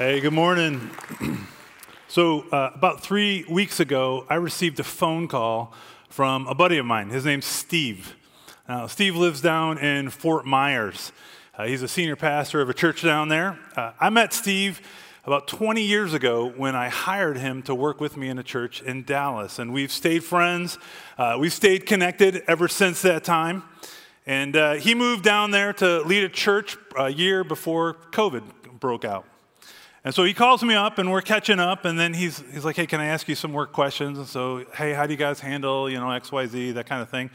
Hey, good morning. so, uh, about three weeks ago, I received a phone call from a buddy of mine. His name's Steve. Now, Steve lives down in Fort Myers. Uh, he's a senior pastor of a church down there. Uh, I met Steve about 20 years ago when I hired him to work with me in a church in Dallas. And we've stayed friends, uh, we've stayed connected ever since that time. And uh, he moved down there to lead a church a year before COVID broke out. And so he calls me up and we're catching up, and then he's, he's like, hey, can I ask you some work questions? And so, hey, how do you guys handle, you know, XYZ, that kind of thing.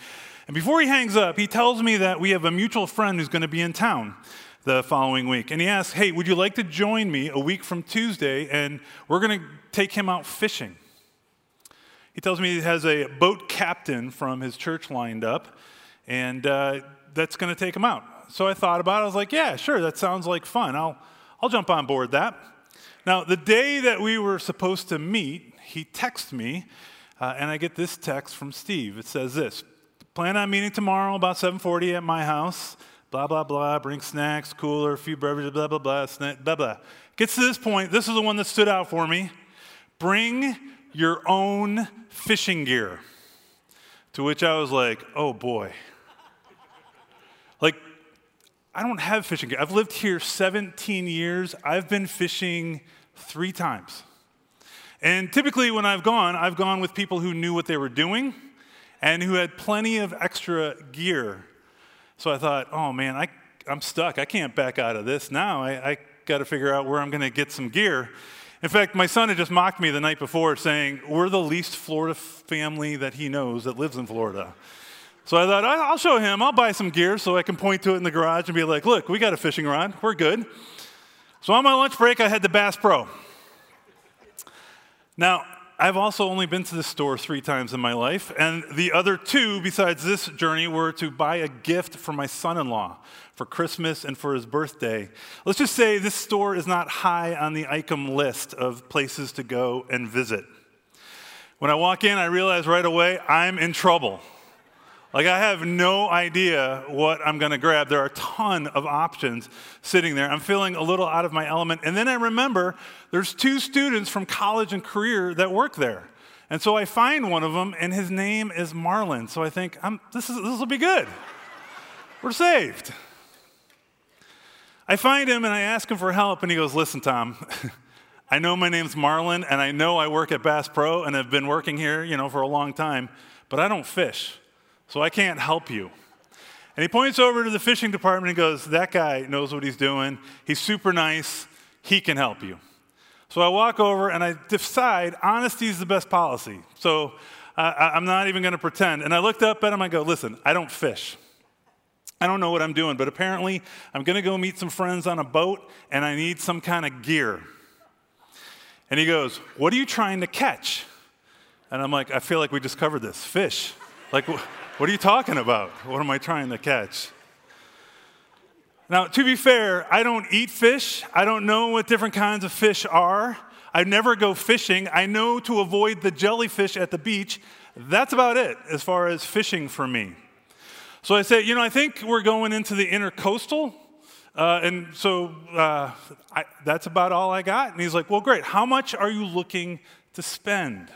And before he hangs up, he tells me that we have a mutual friend who's going to be in town the following week. And he asks, hey, would you like to join me a week from Tuesday? And we're going to take him out fishing. He tells me he has a boat captain from his church lined up, and uh, that's going to take him out. So I thought about it. I was like, yeah, sure, that sounds like fun. I'll, I'll jump on board that. Now, the day that we were supposed to meet, he texts me, uh, and I get this text from Steve. It says this, plan on meeting tomorrow about 7.40 at my house, blah, blah, blah, bring snacks, cooler, a few beverages, blah, blah, blah, snack, blah, blah. Gets to this point, this is the one that stood out for me. Bring your own fishing gear. To which I was like, oh boy. Like, I don't have fishing gear. I've lived here 17 years. I've been fishing three times. And typically, when I've gone, I've gone with people who knew what they were doing and who had plenty of extra gear. So I thought, oh man, I, I'm stuck. I can't back out of this now. I, I got to figure out where I'm going to get some gear. In fact, my son had just mocked me the night before saying, We're the least Florida family that he knows that lives in Florida. So I thought, I'll show him. I'll buy some gear so I can point to it in the garage and be like, look, we got a fishing rod. We're good. So on my lunch break, I head to Bass Pro. Now, I've also only been to the store three times in my life, and the other two, besides this journey, were to buy a gift for my son in law for Christmas and for his birthday. Let's just say this store is not high on the ICOM list of places to go and visit. When I walk in, I realize right away I'm in trouble. Like, I have no idea what I'm gonna grab. There are a ton of options sitting there. I'm feeling a little out of my element. And then I remember there's two students from college and career that work there. And so I find one of them, and his name is Marlon. So I think, this, is, this will be good. We're saved. I find him and I ask him for help, and he goes, Listen, Tom, I know my name's Marlon, and I know I work at Bass Pro and have been working here, you know, for a long time, but I don't fish so I can't help you. And he points over to the fishing department and goes, That guy knows what he's doing. He's super nice. He can help you. So I walk over and I decide honesty is the best policy. So uh, I'm not even going to pretend. And I looked up at him. I go, Listen, I don't fish. I don't know what I'm doing, but apparently I'm going to go meet some friends on a boat and I need some kind of gear. And he goes, What are you trying to catch? And I'm like, I feel like we just covered this fish. Like, what are you talking about? What am I trying to catch? Now, to be fair, I don't eat fish. I don't know what different kinds of fish are. I never go fishing. I know to avoid the jellyfish at the beach. That's about it as far as fishing for me. So I said, you know, I think we're going into the intercoastal. Uh, and so uh, I, that's about all I got. And he's like, well, great. How much are you looking to spend?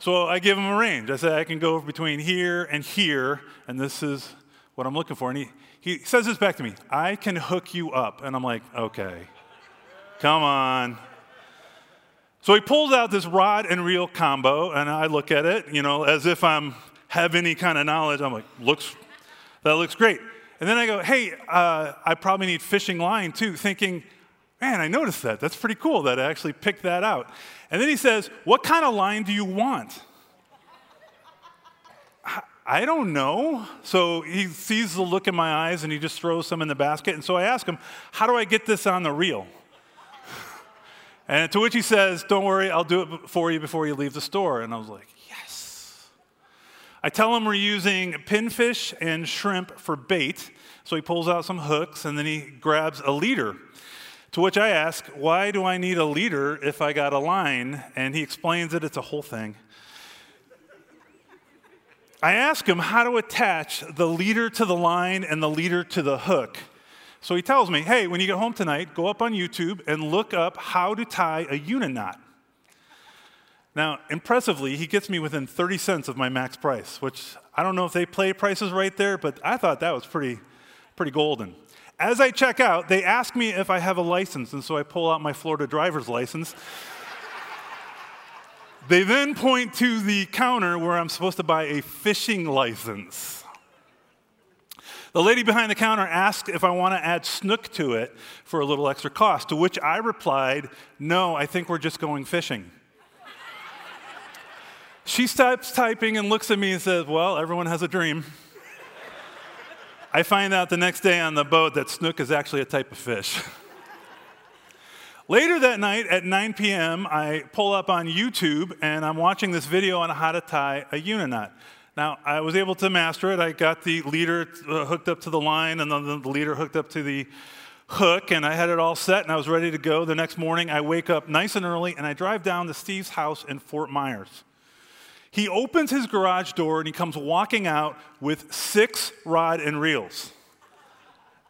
So I give him a range. I said, I can go between here and here, and this is what I'm looking for. And he, he says this back to me I can hook you up. And I'm like, okay, come on. So he pulls out this rod and reel combo, and I look at it, you know, as if I'm have any kind of knowledge. I'm like, looks, that looks great. And then I go, hey, uh, I probably need fishing line too, thinking, man, I noticed that. That's pretty cool that I actually picked that out. And then he says, What kind of line do you want? I don't know. So he sees the look in my eyes and he just throws some in the basket. And so I ask him, How do I get this on the reel? And to which he says, Don't worry, I'll do it for you before you leave the store. And I was like, Yes. I tell him we're using pinfish and shrimp for bait. So he pulls out some hooks and then he grabs a leader to which I ask, Why do I need a leader if I got a line? And he explains it, it's a whole thing. I ask him how to attach the leader to the line and the leader to the hook. So he tells me, hey, when you get home tonight, go up on YouTube and look up how to tie a uniknot. Now, impressively, he gets me within 30 cents of my max price, which I don't know if they play prices right there, but I thought that was pretty, pretty golden. As I check out, they ask me if I have a license, and so I pull out my Florida driver's license. they then point to the counter where I'm supposed to buy a fishing license. The lady behind the counter asked if I want to add snook to it for a little extra cost, to which I replied, No, I think we're just going fishing. she stops typing and looks at me and says, Well, everyone has a dream. I find out the next day on the boat that snook is actually a type of fish. Later that night at 9 p.m., I pull up on YouTube and I'm watching this video on how to tie a uniknot. Now, I was able to master it. I got the leader uh, hooked up to the line and then the leader hooked up to the hook, and I had it all set and I was ready to go. The next morning, I wake up nice and early and I drive down to Steve's house in Fort Myers. He opens his garage door and he comes walking out with six rod and reels.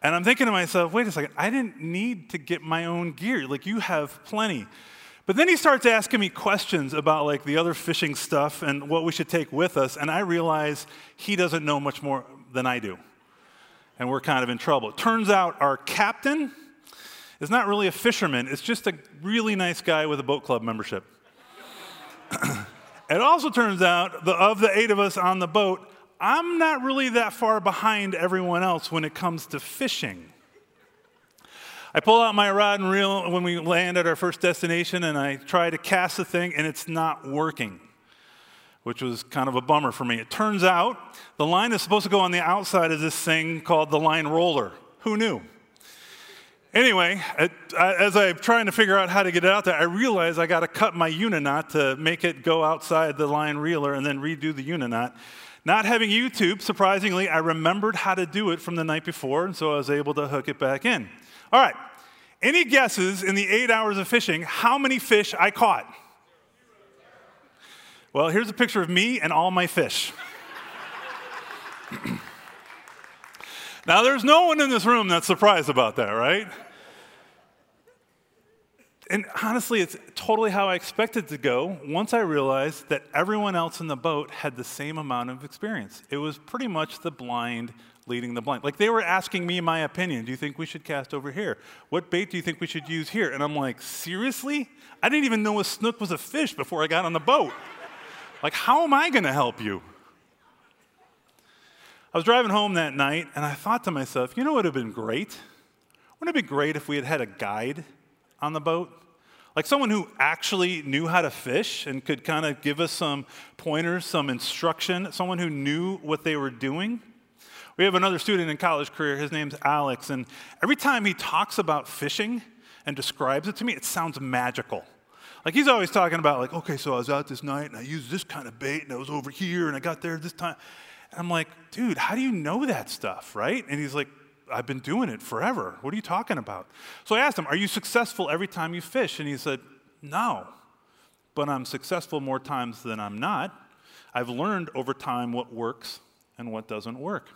And I'm thinking to myself, wait a second, I didn't need to get my own gear. Like, you have plenty. But then he starts asking me questions about like the other fishing stuff and what we should take with us, and I realize he doesn't know much more than I do. And we're kind of in trouble. It turns out our captain is not really a fisherman, it's just a really nice guy with a boat club membership. it also turns out that of the eight of us on the boat, I'm not really that far behind everyone else when it comes to fishing. I pull out my rod and reel when we land at our first destination and I try to cast the thing and it's not working, which was kind of a bummer for me. It turns out the line is supposed to go on the outside of this thing called the line roller. Who knew? Anyway, as I'm trying to figure out how to get it out there, I realize I got to cut my uniknot to make it go outside the line reeler and then redo the uniknot. Not having YouTube, surprisingly, I remembered how to do it from the night before, and so I was able to hook it back in. All right. Any guesses in the eight hours of fishing how many fish I caught? Well, here's a picture of me and all my fish. Now, there's no one in this room that's surprised about that, right? And honestly, it's totally how I expected to go once I realized that everyone else in the boat had the same amount of experience. It was pretty much the blind leading the blind. Like they were asking me my opinion. Do you think we should cast over here? What bait do you think we should use here? And I'm like, seriously? I didn't even know a snook was a fish before I got on the boat. like, how am I going to help you? I was driving home that night and I thought to myself, you know what would have been great? Wouldn't it be great if we had had a guide on the boat? Like someone who actually knew how to fish and could kind of give us some pointers, some instruction, someone who knew what they were doing. We have another student in college career, his name's Alex, and every time he talks about fishing and describes it to me, it sounds magical. Like he's always talking about, like, okay, so I was out this night and I used this kind of bait and I was over here and I got there this time. And I'm like, dude, how do you know that stuff, right? And he's like, I've been doing it forever. What are you talking about? So I asked him, Are you successful every time you fish? And he said, No, but I'm successful more times than I'm not. I've learned over time what works and what doesn't work.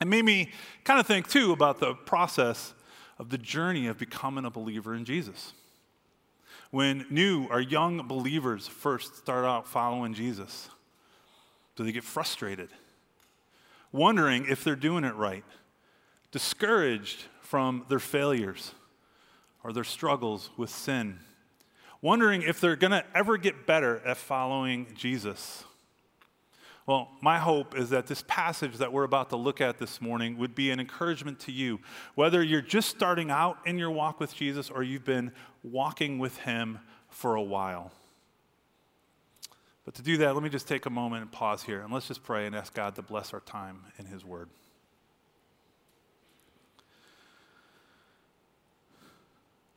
It made me kind of think, too, about the process of the journey of becoming a believer in Jesus. When new or young believers first start out following Jesus, do they get frustrated, wondering if they're doing it right, discouraged from their failures or their struggles with sin, wondering if they're going to ever get better at following Jesus? Well, my hope is that this passage that we're about to look at this morning would be an encouragement to you, whether you're just starting out in your walk with Jesus or you've been walking with Him for a while. But to do that, let me just take a moment and pause here and let's just pray and ask God to bless our time in His Word.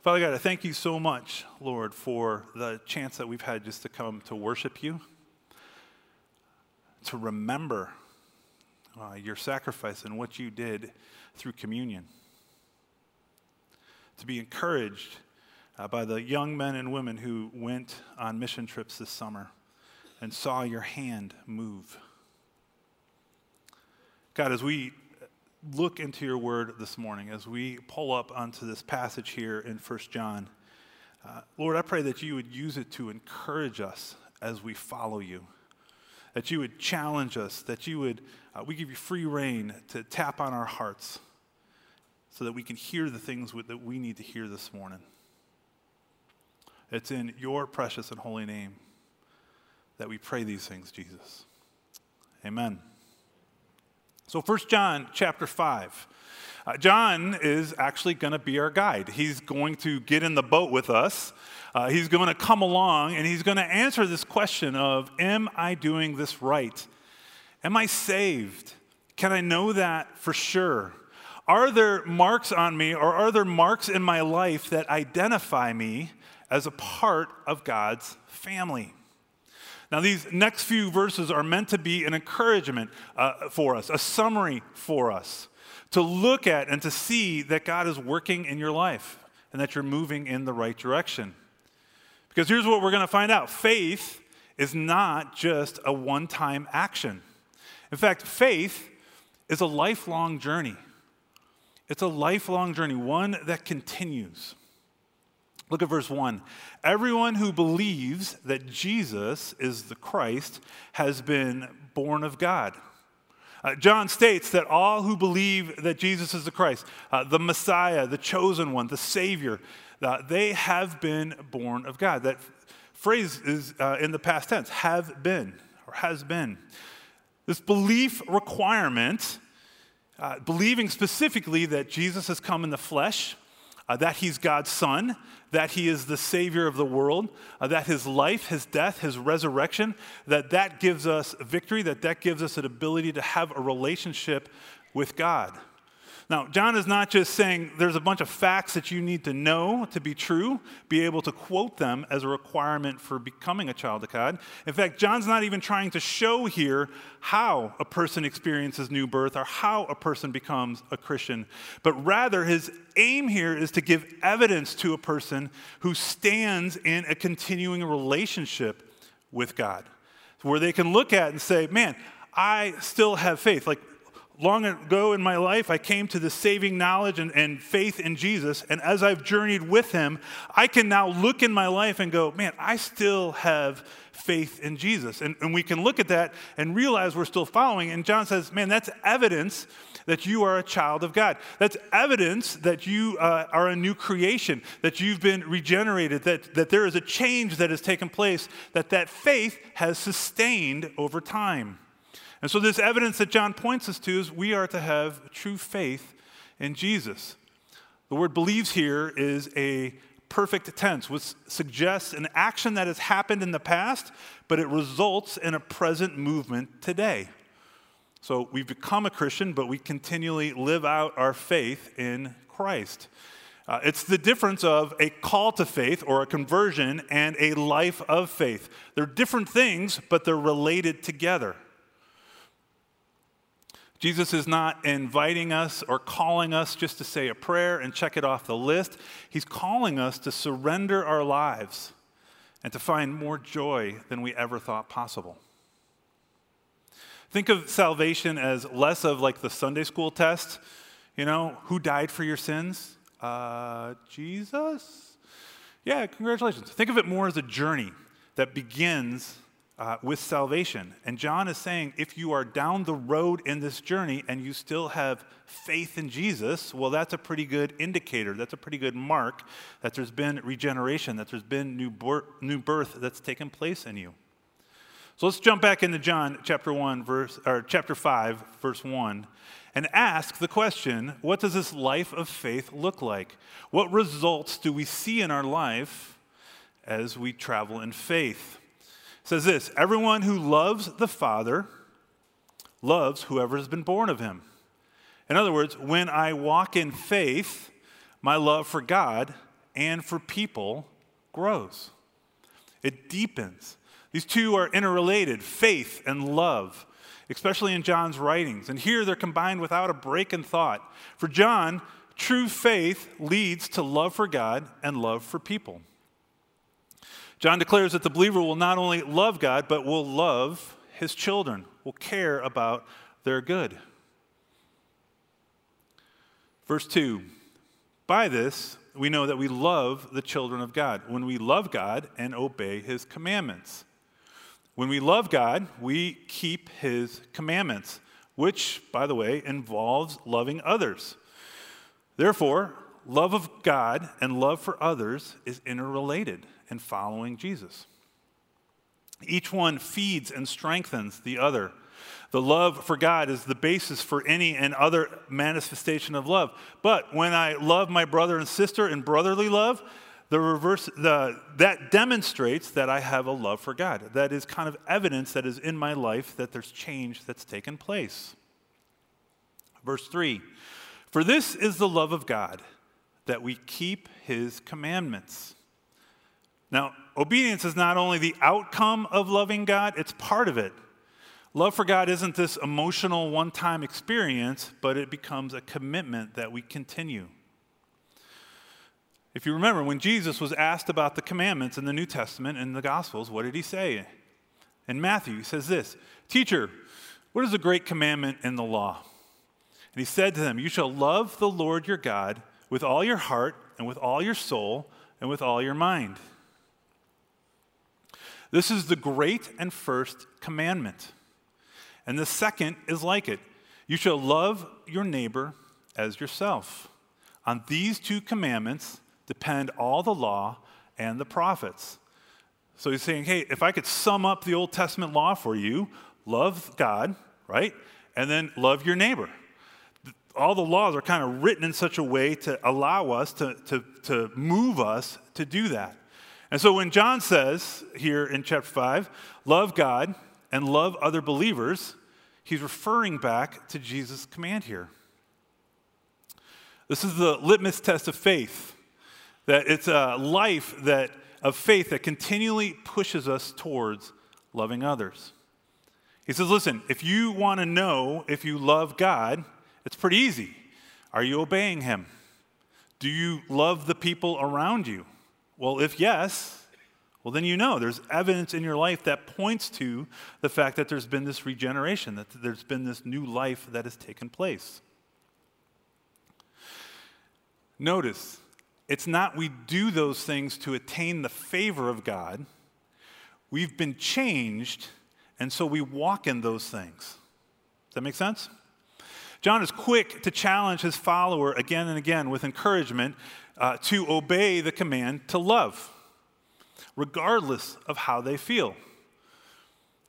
Father God, I thank you so much, Lord, for the chance that we've had just to come to worship you to remember uh, your sacrifice and what you did through communion. To be encouraged uh, by the young men and women who went on mission trips this summer and saw your hand move. God, as we look into your word this morning, as we pull up onto this passage here in 1 John, uh, Lord, I pray that you would use it to encourage us as we follow you, that you would challenge us, that you would, uh, we give you free rein to tap on our hearts so that we can hear the things that we need to hear this morning. It's in your precious and holy name that we pray these things, Jesus. Amen. So 1 John chapter 5. Uh, John is actually going to be our guide. He's going to get in the boat with us. Uh, he's going to come along and he's going to answer this question of Am I doing this right? Am I saved? Can I know that for sure? Are there marks on me or are there marks in my life that identify me as a part of God's family? Now, these next few verses are meant to be an encouragement uh, for us, a summary for us, to look at and to see that God is working in your life and that you're moving in the right direction. Because here's what we're going to find out faith is not just a one time action. In fact, faith is a lifelong journey. It's a lifelong journey, one that continues. Look at verse 1. Everyone who believes that Jesus is the Christ has been born of God. Uh, John states that all who believe that Jesus is the Christ, uh, the Messiah, the chosen one, the Savior, uh, they have been born of God. That phrase is uh, in the past tense have been or has been. This belief requirement, uh, believing specifically that Jesus has come in the flesh, uh, that he's God's son, that he is the savior of the world, uh, that his life, his death, his resurrection, that that gives us victory, that that gives us an ability to have a relationship with God. Now, John is not just saying there's a bunch of facts that you need to know to be true, be able to quote them as a requirement for becoming a child of God. In fact, John's not even trying to show here how a person experiences new birth or how a person becomes a Christian, but rather his aim here is to give evidence to a person who stands in a continuing relationship with God, where they can look at and say, man, I still have faith. Like long ago in my life, I came to the saving knowledge and, and, faith in Jesus. And as I've journeyed with him, I can now look in my life and go, man, I still have faith in Jesus. And, and we can look at that and realize we're still following. And John says, man, that's evidence that you are a child of God. That's evidence that you uh, are a new creation, that you've been regenerated, that, that there is a change that has taken place, that that faith has sustained over time. And so, this evidence that John points us to is we are to have true faith in Jesus. The word believes here is a perfect tense, which suggests an action that has happened in the past, but it results in a present movement today. So we've become a Christian, but we continually live out our faith in Christ. Uh, it's the difference of a call to faith or a conversion and a life of faith. They're different things, but they're related together. Jesus is not inviting us or calling us just to say a prayer and check it off the list. He's calling us to surrender our lives and to find more joy than we ever thought possible. Think of salvation as less of like the Sunday school test. You know, who died for your sins? Uh, Jesus? Yeah, congratulations. Think of it more as a journey that begins uh, with salvation. And John is saying if you are down the road in this journey and you still have faith in Jesus, well, that's a pretty good indicator. That's a pretty good mark that there's been regeneration, that there's been new, birth, new birth that's taken place in you. So let's jump back into John chapter 1 verse or chapter 5 verse 1 and ask the question, what does this life of faith look like? What results do we see in our life as we travel in faith? Says this Everyone who loves the Father loves whoever has been born of him. In other words, when I walk in faith, my love for God and for people grows. It deepens. These two are interrelated faith and love, especially in John's writings. And here they're combined without a break in thought. For John, true faith leads to love for God and love for people. John declares that the believer will not only love God, but will love his children, will care about their good. Verse 2 By this, we know that we love the children of God when we love God and obey his commandments. When we love God, we keep his commandments, which, by the way, involves loving others. Therefore, love of God and love for others is interrelated in following Jesus. Each one feeds and strengthens the other. The love for God is the basis for any and other manifestation of love. But when I love my brother and sister in brotherly love, the reverse, the, that demonstrates that I have a love for God. That is kind of evidence that is in my life that there's change that's taken place. Verse 3 For this is the love of God, that we keep his commandments. Now, obedience is not only the outcome of loving God, it's part of it. Love for God isn't this emotional one time experience, but it becomes a commitment that we continue. If you remember, when Jesus was asked about the commandments in the New Testament and the Gospels, what did he say? In Matthew, he says this Teacher, what is the great commandment in the law? And he said to them, You shall love the Lord your God with all your heart, and with all your soul, and with all your mind. This is the great and first commandment. And the second is like it you shall love your neighbor as yourself. On these two commandments, depend all the law and the prophets. So he's saying, hey, if I could sum up the Old Testament law for you, love God, right? And then love your neighbor. All the laws are kind of written in such a way to allow us, to, to, to move us to do that. And so when John says here in chapter 5, love God and love other believers, he's referring back to Jesus' command here. This is the litmus test of faith. That it's a life that, of faith that continually pushes us towards loving others. He says, listen, if you want to know if you love God, it's pretty easy. Are you obeying Him? Do you love the people around you? Well, if yes, well, then you know there's evidence in your life that points to the fact that there's been this regeneration, that there's been this new life that has taken place. Notice, it's not we do those things to attain the favor of God. We've been changed, and so we walk in those things. Does that make sense? John is quick to challenge his follower again and again with encouragement uh, to obey the command to love, regardless of how they feel.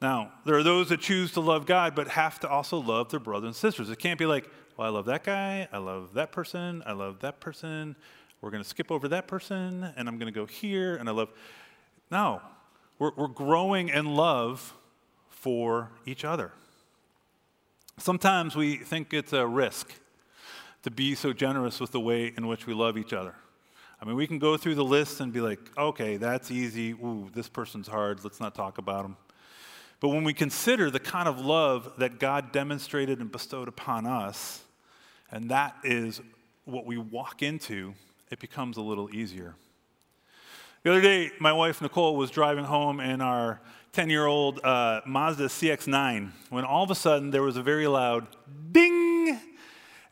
Now, there are those that choose to love God, but have to also love their brothers and sisters. It can't be like, well, I love that guy, I love that person, I love that person, we're going to skip over that person, and I'm going to go here, and I love. No, we're, we're growing in love for each other. Sometimes we think it's a risk to be so generous with the way in which we love each other. I mean, we can go through the list and be like, okay, that's easy. Ooh, this person's hard. Let's not talk about them. But when we consider the kind of love that God demonstrated and bestowed upon us, and that is what we walk into it becomes a little easier. The other day, my wife Nicole was driving home in our 10 year old uh, Mazda CX9 when all of a sudden there was a very loud ding.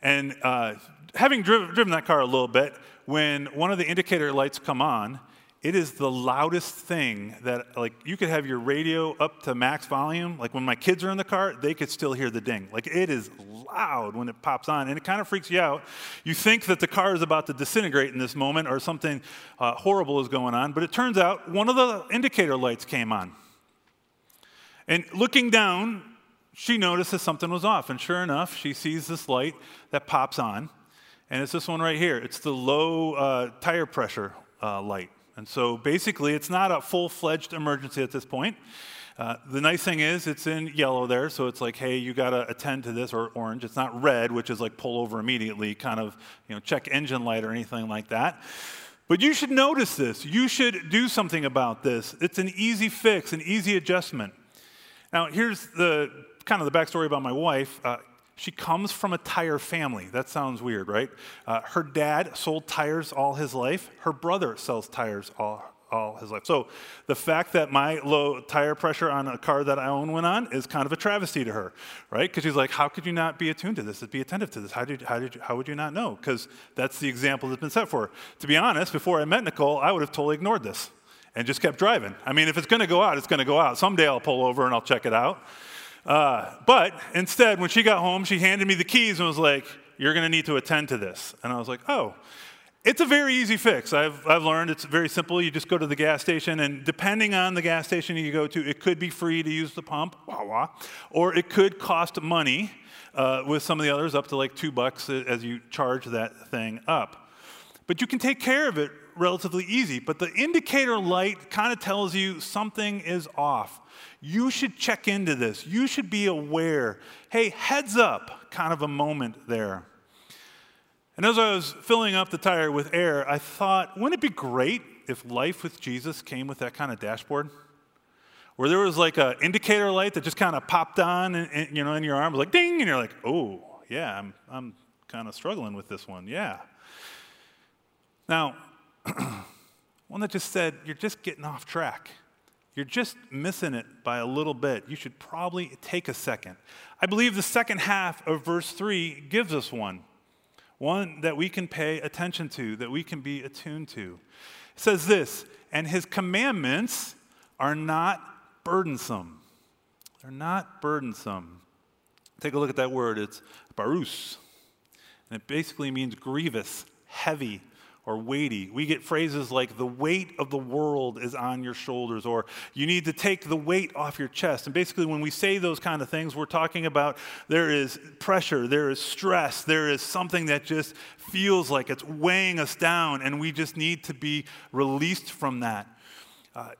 And uh, having driven, driven that car a little bit, when one of the indicator lights come on, it is the loudest thing that like you could have your radio up to max volume. Like when my kids are in the car they could still hear the ding. Like it is loud when it pops on and it kind of freaks you out. You think that the car is about to disintegrate in this moment or something uh, horrible is going on but it turns out one of the indicator lights came on. And looking down she notices something was off and sure enough she sees this light that pops on and it's this one right here it's the low uh, tire pressure uh, light and so basically, it's not a full fledged emergency at this point. Uh, the nice thing is it's in yellow there, so it's like, hey, you got to attend to this, or orange. It's not red, which is like pull over immediately, kind of, you know, check engine light or anything like that. But you should notice this. You should do something about this. It's an easy fix, an easy adjustment. Now, here's the kind of the backstory about my wife. Uh, she comes from a tire family. That sounds weird, right? Uh, her dad sold tires all his life. Her brother sells tires all, all his life. So the fact that my low tire pressure on a car that I own went on is kind of a travesty to her, right? Because she's like, how could you not be attuned to this, be attentive to this? How, did, how, did you, how would you not know? Because that's the example that's been set for her. To be honest, before I met Nicole, I would have totally ignored this and just kept driving. I mean, if it's going to go out, it's going to go out. Someday I'll pull over and I'll check it out. Uh, but instead, when she got home, she handed me the keys and was like, You're going to need to attend to this. And I was like, Oh. It's a very easy fix. I've, I've learned it's very simple. You just go to the gas station, and depending on the gas station you go to, it could be free to use the pump, wah wah, or it could cost money uh, with some of the others, up to like two bucks as you charge that thing up. But you can take care of it relatively easy. But the indicator light kind of tells you something is off. You should check into this. You should be aware. Hey, heads up, kind of a moment there. And as I was filling up the tire with air, I thought, wouldn't it be great if life with Jesus came with that kind of dashboard? Where there was like an indicator light that just kind of popped on, in, in, you know, in your arm, like ding, and you're like, oh, yeah, I'm, I'm kind of struggling with this one, yeah. Now, one that just said, you're just getting off track. You're just missing it by a little bit. You should probably take a second. I believe the second half of verse 3 gives us one, one that we can pay attention to, that we can be attuned to. It says this, and his commandments are not burdensome. They're not burdensome. Take a look at that word. It's barus. And it basically means grievous, heavy, or weighty. We get phrases like, the weight of the world is on your shoulders, or you need to take the weight off your chest. And basically, when we say those kind of things, we're talking about there is pressure, there is stress, there is something that just feels like it's weighing us down, and we just need to be released from that. Uh,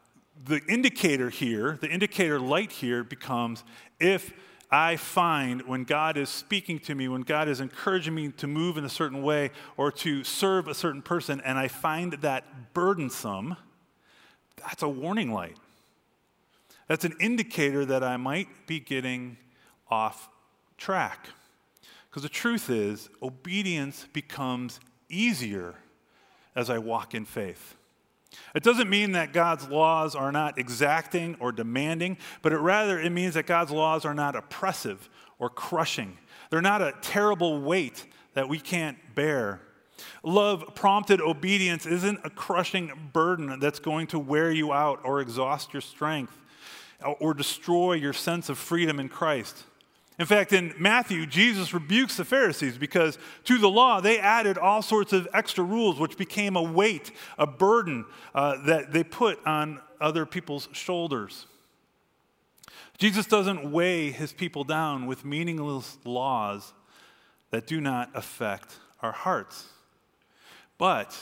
the indicator here, the indicator light here becomes if I find when God is speaking to me, when God is encouraging me to move in a certain way or to serve a certain person, and I find that burdensome, that's a warning light. That's an indicator that I might be getting off track. Because the truth is, obedience becomes easier as I walk in faith. It doesn't mean that God's laws are not exacting or demanding, but it rather it means that God's laws are not oppressive or crushing. They're not a terrible weight that we can't bear. Love prompted obedience isn't a crushing burden that's going to wear you out or exhaust your strength or destroy your sense of freedom in Christ. In fact, in Matthew, Jesus rebukes the Pharisees because to the law they added all sorts of extra rules, which became a weight, a burden uh, that they put on other people's shoulders. Jesus doesn't weigh his people down with meaningless laws that do not affect our hearts. But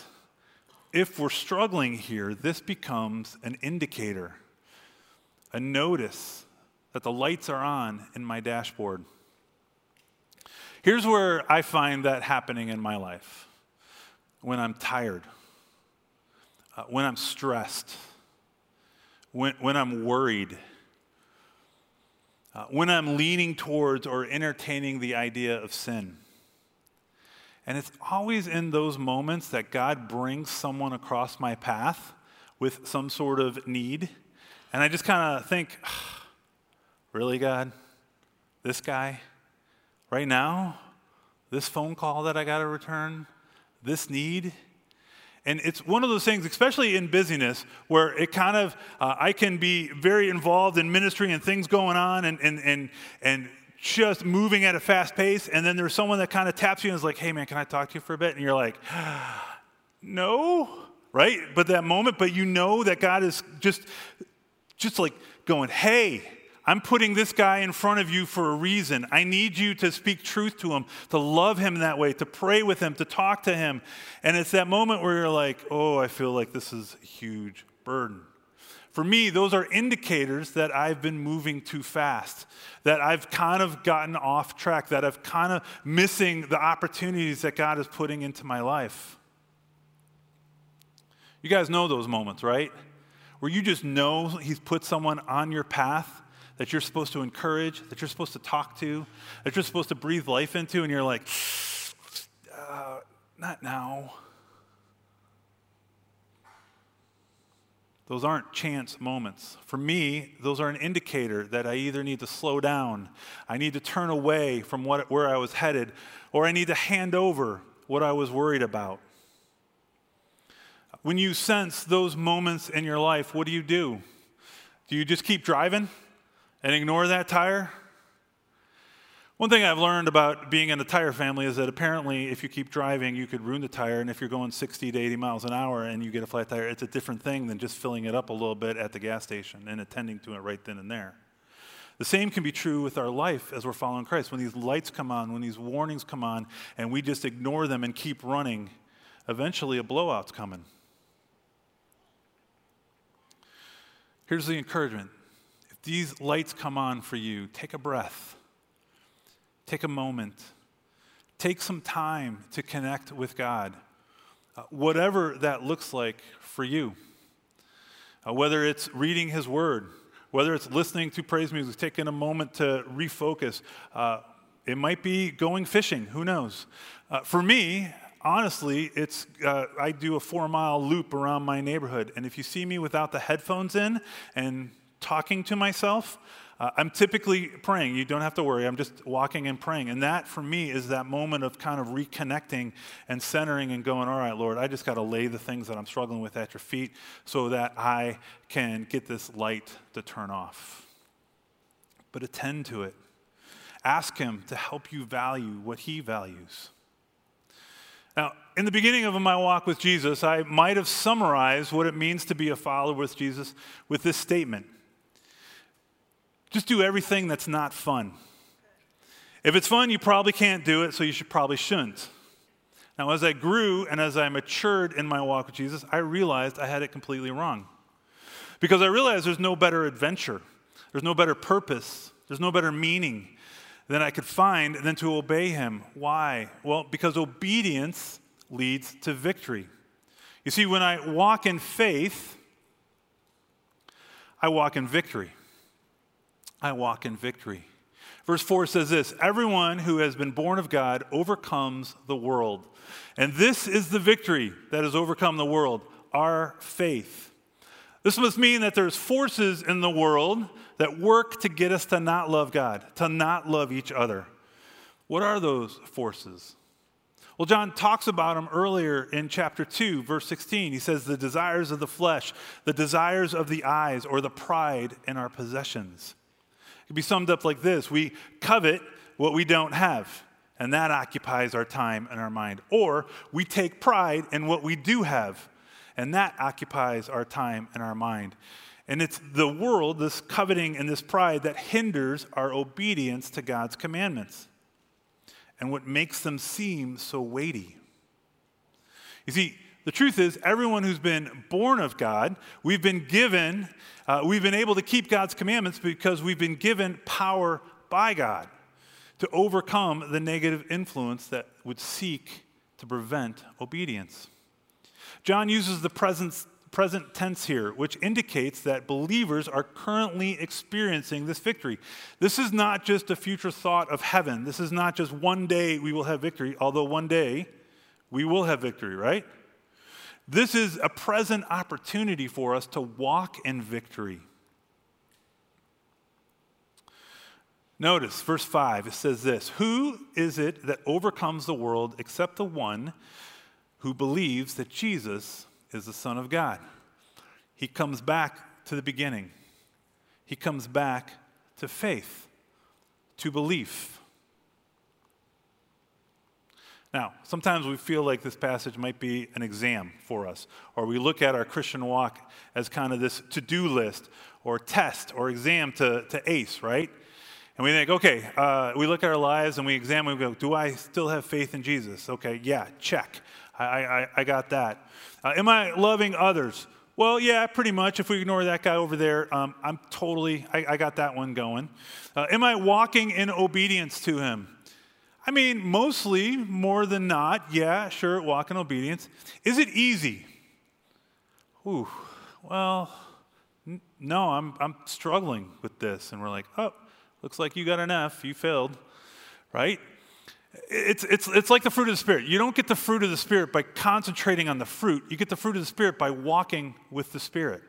if we're struggling here, this becomes an indicator, a notice that the lights are on in my dashboard. Here's where I find that happening in my life when I'm tired, uh, when I'm stressed, when, when I'm worried, uh, when I'm leaning towards or entertaining the idea of sin. And it's always in those moments that God brings someone across my path with some sort of need. And I just kind of think, Really, God? This guy? Right now? This phone call that I got to return? This need? And it's one of those things, especially in busyness, where it kind of, uh, I can be very involved in ministry and things going on and, and, and, and just moving at a fast pace. And then there's someone that kind of taps you and is like, hey, man, can I talk to you for a bit? And you're like, no, right? But that moment, but you know that God is just, just like going, hey, I'm putting this guy in front of you for a reason. I need you to speak truth to him, to love him that way, to pray with him, to talk to him. And it's that moment where you're like, oh, I feel like this is a huge burden. For me, those are indicators that I've been moving too fast, that I've kind of gotten off track, that I've kind of missing the opportunities that God is putting into my life. You guys know those moments, right? Where you just know He's put someone on your path that you're supposed to encourage, that you're supposed to talk to, that you're supposed to breathe life into, and you're like, uh, not now. Those aren't chance moments. For me, those are an indicator that I either need to slow down, I need to turn away from what, where I was headed, or I need to hand over what I was worried about. When you sense those moments in your life, what do you do? Do you just keep driving and ignore that tire? One thing I've learned about being in a tire family is that apparently, if you keep driving, you could ruin the tire. And if you're going 60 to 80 miles an hour and you get a flat tire, it's a different thing than just filling it up a little bit at the gas station and attending to it right then and there. The same can be true with our life as we're following Christ. When these lights come on, when these warnings come on, and we just ignore them and keep running, eventually a blowout's coming. Here's the encouragement these lights come on for you, take a breath Take a moment. Take some time to connect with God, uh, whatever that looks like for you. Uh, whether it's reading His Word, whether it's listening to praise music, taking a moment to refocus. Uh, it might be going fishing, who knows? Uh, for me, honestly, it's uh, I do a four mile loop around my neighborhood, and if you see me without the headphones in and talking to myself, uh, I'm typically praying. You don't have to worry. I'm just walking and praying. And that, for me, is that moment of kind of reconnecting and centering and going, all right, Lord, I just got to lay the things that I'm struggling with at your feet so that I can get this light to turn off. But attend to it. Ask Him to help you value what He values. Now, in the beginning of my walk with Jesus, I might have summarized what it means to be a follower with Jesus with this statement just do everything that's not fun. If it's fun, you probably can't do it, so you should probably shouldn't. Now, as I grew and as I matured in my walk with Jesus, I realized I had it completely wrong. Because I realized there's no better adventure, there's no better purpose, there's no better meaning than I could find than to obey Him. Why? Well, because obedience leads to victory. You see, when I walk in faith, I walk in victory. I walk in victory. Verse 4 says this Everyone who has been born of God overcomes the world. And this is the victory that has overcome the world our faith. This must mean that there's forces in the world that work to get us to not love God, to not love each other. What are those forces? Well, John talks about them earlier in chapter 2, verse 16. He says, The desires of the flesh, the desires of the eyes, or the pride in our possessions could be summed up like this We covet what we don't have, and that occupies our time and our mind. Or we take pride in what we do have, and that occupies our time and our mind. And it's the world, this coveting and this pride, that hinders our obedience to God's commandments and what makes them seem so weighty. You see, the truth is, everyone who's been born of God, we've been given, uh, we've been able to keep God's commandments because we've been given power by God to overcome the negative influence that would seek to prevent obedience. John uses the present, present tense here, which indicates that believers are currently experiencing this victory. This is not just a future thought of heaven. This is not just one day we will have victory, although one day we will have victory, right? This is a present opportunity for us to walk in victory. Notice verse 5, it says this Who is it that overcomes the world except the one who believes that Jesus is the Son of God? He comes back to the beginning, he comes back to faith, to belief. Now, sometimes we feel like this passage might be an exam for us, or we look at our Christian walk as kind of this to do list or test or exam to, to ace, right? And we think, okay, uh, we look at our lives and we examine, we go, do I still have faith in Jesus? Okay, yeah, check. I, I, I got that. Uh, am I loving others? Well, yeah, pretty much. If we ignore that guy over there, um, I'm totally, I, I, got that one going. Uh, am I walking in obedience to him? I mean, mostly, more than not, yeah, sure, walk in obedience. Is it easy? Ooh, well, n- no, I'm, I'm struggling with this. And we're like, oh, looks like you got an F, you failed, right? It's, it's, it's like the fruit of the Spirit. You don't get the fruit of the Spirit by concentrating on the fruit, you get the fruit of the Spirit by walking with the Spirit.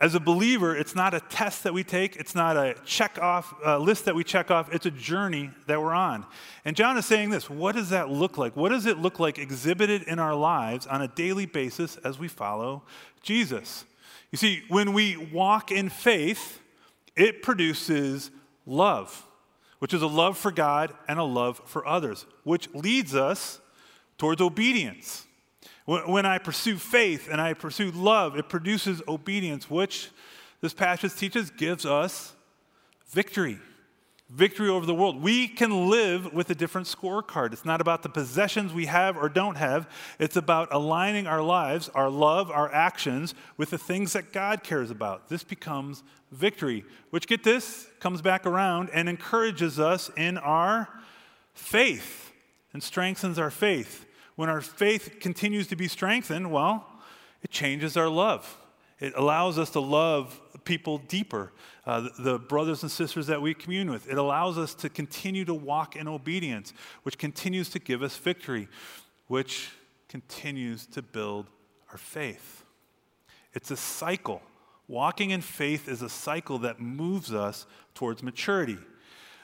As a believer, it's not a test that we take, it's not a check off list that we check off, it's a journey that we're on. And John is saying this what does that look like? What does it look like exhibited in our lives on a daily basis as we follow Jesus? You see, when we walk in faith, it produces love, which is a love for God and a love for others, which leads us towards obedience. When I pursue faith and I pursue love, it produces obedience, which this passage teaches gives us victory. Victory over the world. We can live with a different scorecard. It's not about the possessions we have or don't have. It's about aligning our lives, our love, our actions with the things that God cares about. This becomes victory, which, get this, comes back around and encourages us in our faith and strengthens our faith when our faith continues to be strengthened, well, it changes our love. It allows us to love people deeper, uh, the, the brothers and sisters that we commune with. It allows us to continue to walk in obedience, which continues to give us victory, which continues to build our faith. It's a cycle. Walking in faith is a cycle that moves us towards maturity.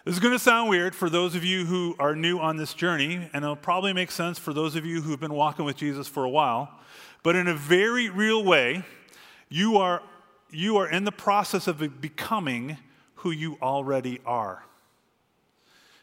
This is going to sound weird for those of you who are new on this journey, and it'll probably make sense for those of you who've been walking with Jesus for a while. But in a very real way, you are, you are in the process of becoming who you already are.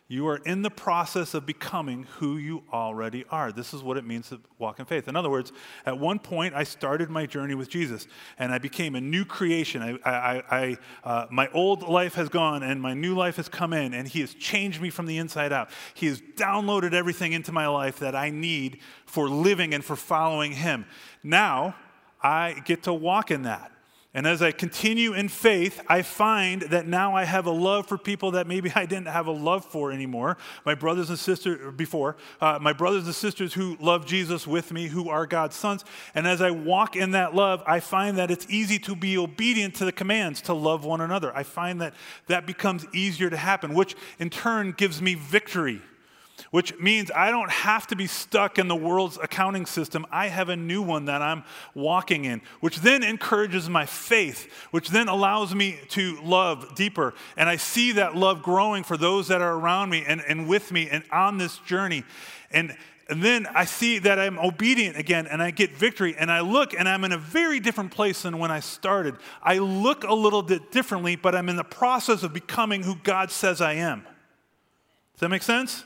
You are in the process of becoming who you already are. This is what it means to walk in faith. In other words, at one point, I started my journey with Jesus and I became a new creation. I, I, I uh, my old life has gone and my new life has come in, and He has changed me from the inside out. He has downloaded everything into my life that I need for living and for following Him. Now, I get to walk in that. And as I continue in faith, I find that now I have a love for people that maybe I didn't have a love for anymore. My brothers and sisters, before, uh, my brothers and sisters who love Jesus with me, who are God's sons. And as I walk in that love, I find that it's easy to be obedient to the commands to love one another. I find that that becomes easier to happen, which in turn gives me victory which means I don't have to be stuck in the world's accounting system. I have a new one that I'm walking in, which then encourages my faith, which then allows me to love deeper. And I see that love growing for those that are around me and, and with me and on this journey. And, and then I see that I'm obedient again and I get victory. And I look and I'm in a very different place than when I started. I look a little bit differently, but I'm in the process of becoming who God says I am. Does that make sense?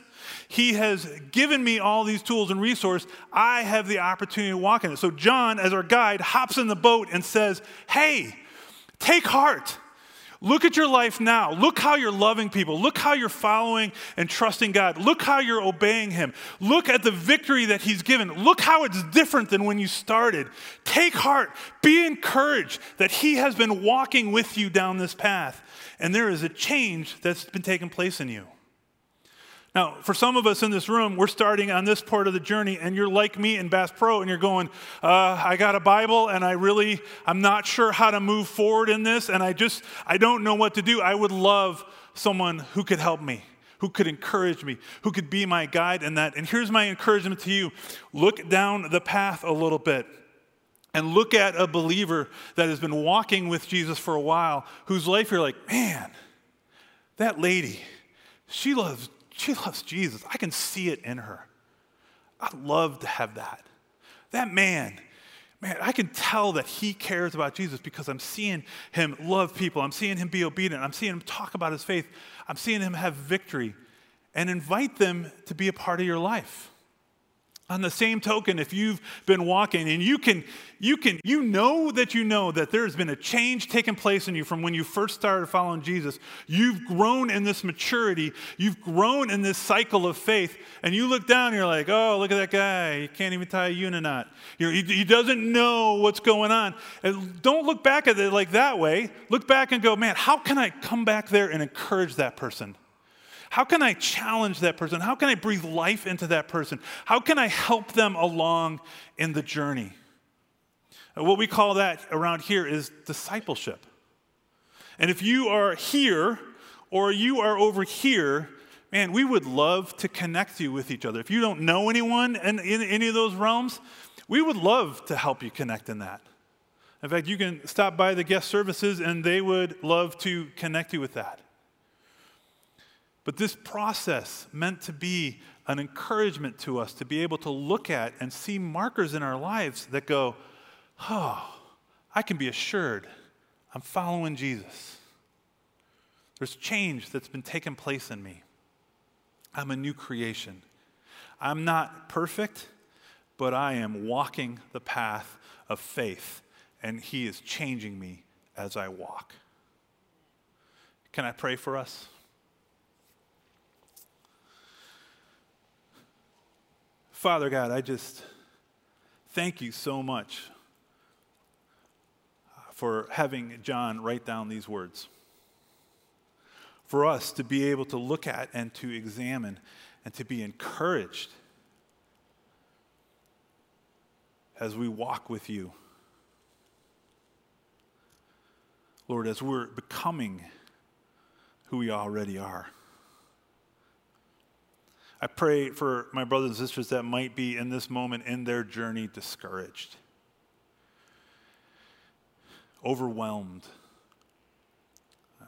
He has given me all these tools and resources. I have the opportunity to walk in it. So John, as our guide, hops in the boat and says, Hey, take heart. Look at your life now. Look how you're loving people. Look how you're following and trusting God. Look how you're obeying Him. Look at the victory that He's given. Look how it's different than when you started. Take heart. Be encouraged that He has been walking with you down this path. And there is a change that's been taking place in you. Now, for some of us in this room, we're starting on this part of the journey, and you're like me in Bass Pro, and you're going, uh, I got a Bible, and I really, I'm not sure how to move forward in this, and I just, I don't know what to do. I would love someone who could help me, who could encourage me, who could be my guide in that. And here's my encouragement to you look down the path a little bit and look at a believer that has been walking with Jesus for a while, whose life you're like, man, that lady, she loves she loves Jesus. I can see it in her. I'd love to have that. That man, man, I can tell that he cares about Jesus because I'm seeing him love people. I'm seeing him be obedient. I'm seeing him talk about his faith. I'm seeing him have victory and invite them to be a part of your life. On the same token, if you've been walking and you can, you can, you know that you know that there's been a change taking place in you from when you first started following Jesus. You've grown in this maturity. You've grown in this cycle of faith. And you look down and you're like, oh, look at that guy. He can't even tie a know, he, he doesn't know what's going on. And don't look back at it like that way. Look back and go, man, how can I come back there and encourage that person? How can I challenge that person? How can I breathe life into that person? How can I help them along in the journey? What we call that around here is discipleship. And if you are here or you are over here, man, we would love to connect you with each other. If you don't know anyone in, in any of those realms, we would love to help you connect in that. In fact, you can stop by the guest services and they would love to connect you with that. But this process meant to be an encouragement to us to be able to look at and see markers in our lives that go, oh, I can be assured I'm following Jesus. There's change that's been taking place in me. I'm a new creation. I'm not perfect, but I am walking the path of faith, and He is changing me as I walk. Can I pray for us? Father God, I just thank you so much for having John write down these words. For us to be able to look at and to examine and to be encouraged as we walk with you. Lord, as we're becoming who we already are. I pray for my brothers and sisters that might be in this moment in their journey discouraged, overwhelmed,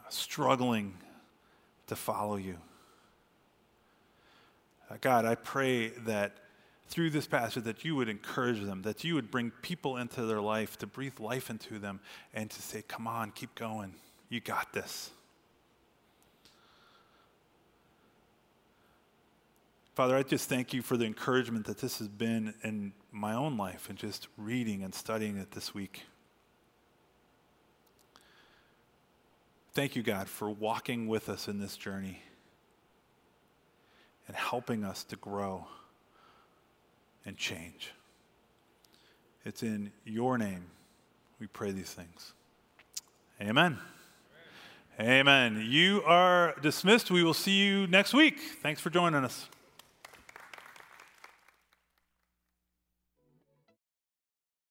struggling to follow you. Uh, God, I pray that through this passage that you would encourage them, that you would bring people into their life, to breathe life into them, and to say, Come on, keep going. You got this. Father, I just thank you for the encouragement that this has been in my own life and just reading and studying it this week. Thank you, God, for walking with us in this journey and helping us to grow and change. It's in your name we pray these things. Amen. Amen. You are dismissed. We will see you next week. Thanks for joining us.